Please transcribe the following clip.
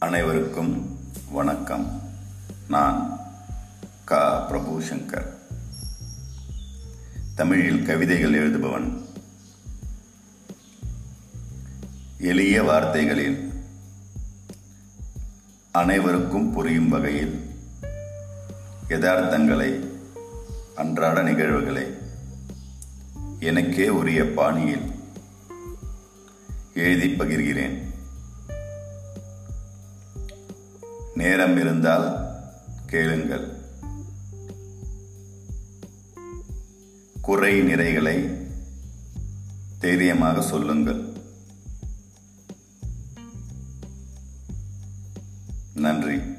அனைவருக்கும் வணக்கம். நான் க. பிரபு சங்கர் தமிழில் கவிதைகள் எழுதுபவன். எளிய வார்த்தைகளில் அனைவருக்கும் புரியும் வகையில் யதார்த்தங்களை அன்றாட நிகழ்வுகளை எனக்கே உரிய பாணியில் எழுதி பகிர்கிறேன். நேரம் இருந்தால் கேளுங்கள். குறை நிறைகளை தைரியமாக சொல்லுங்கள். நன்றி.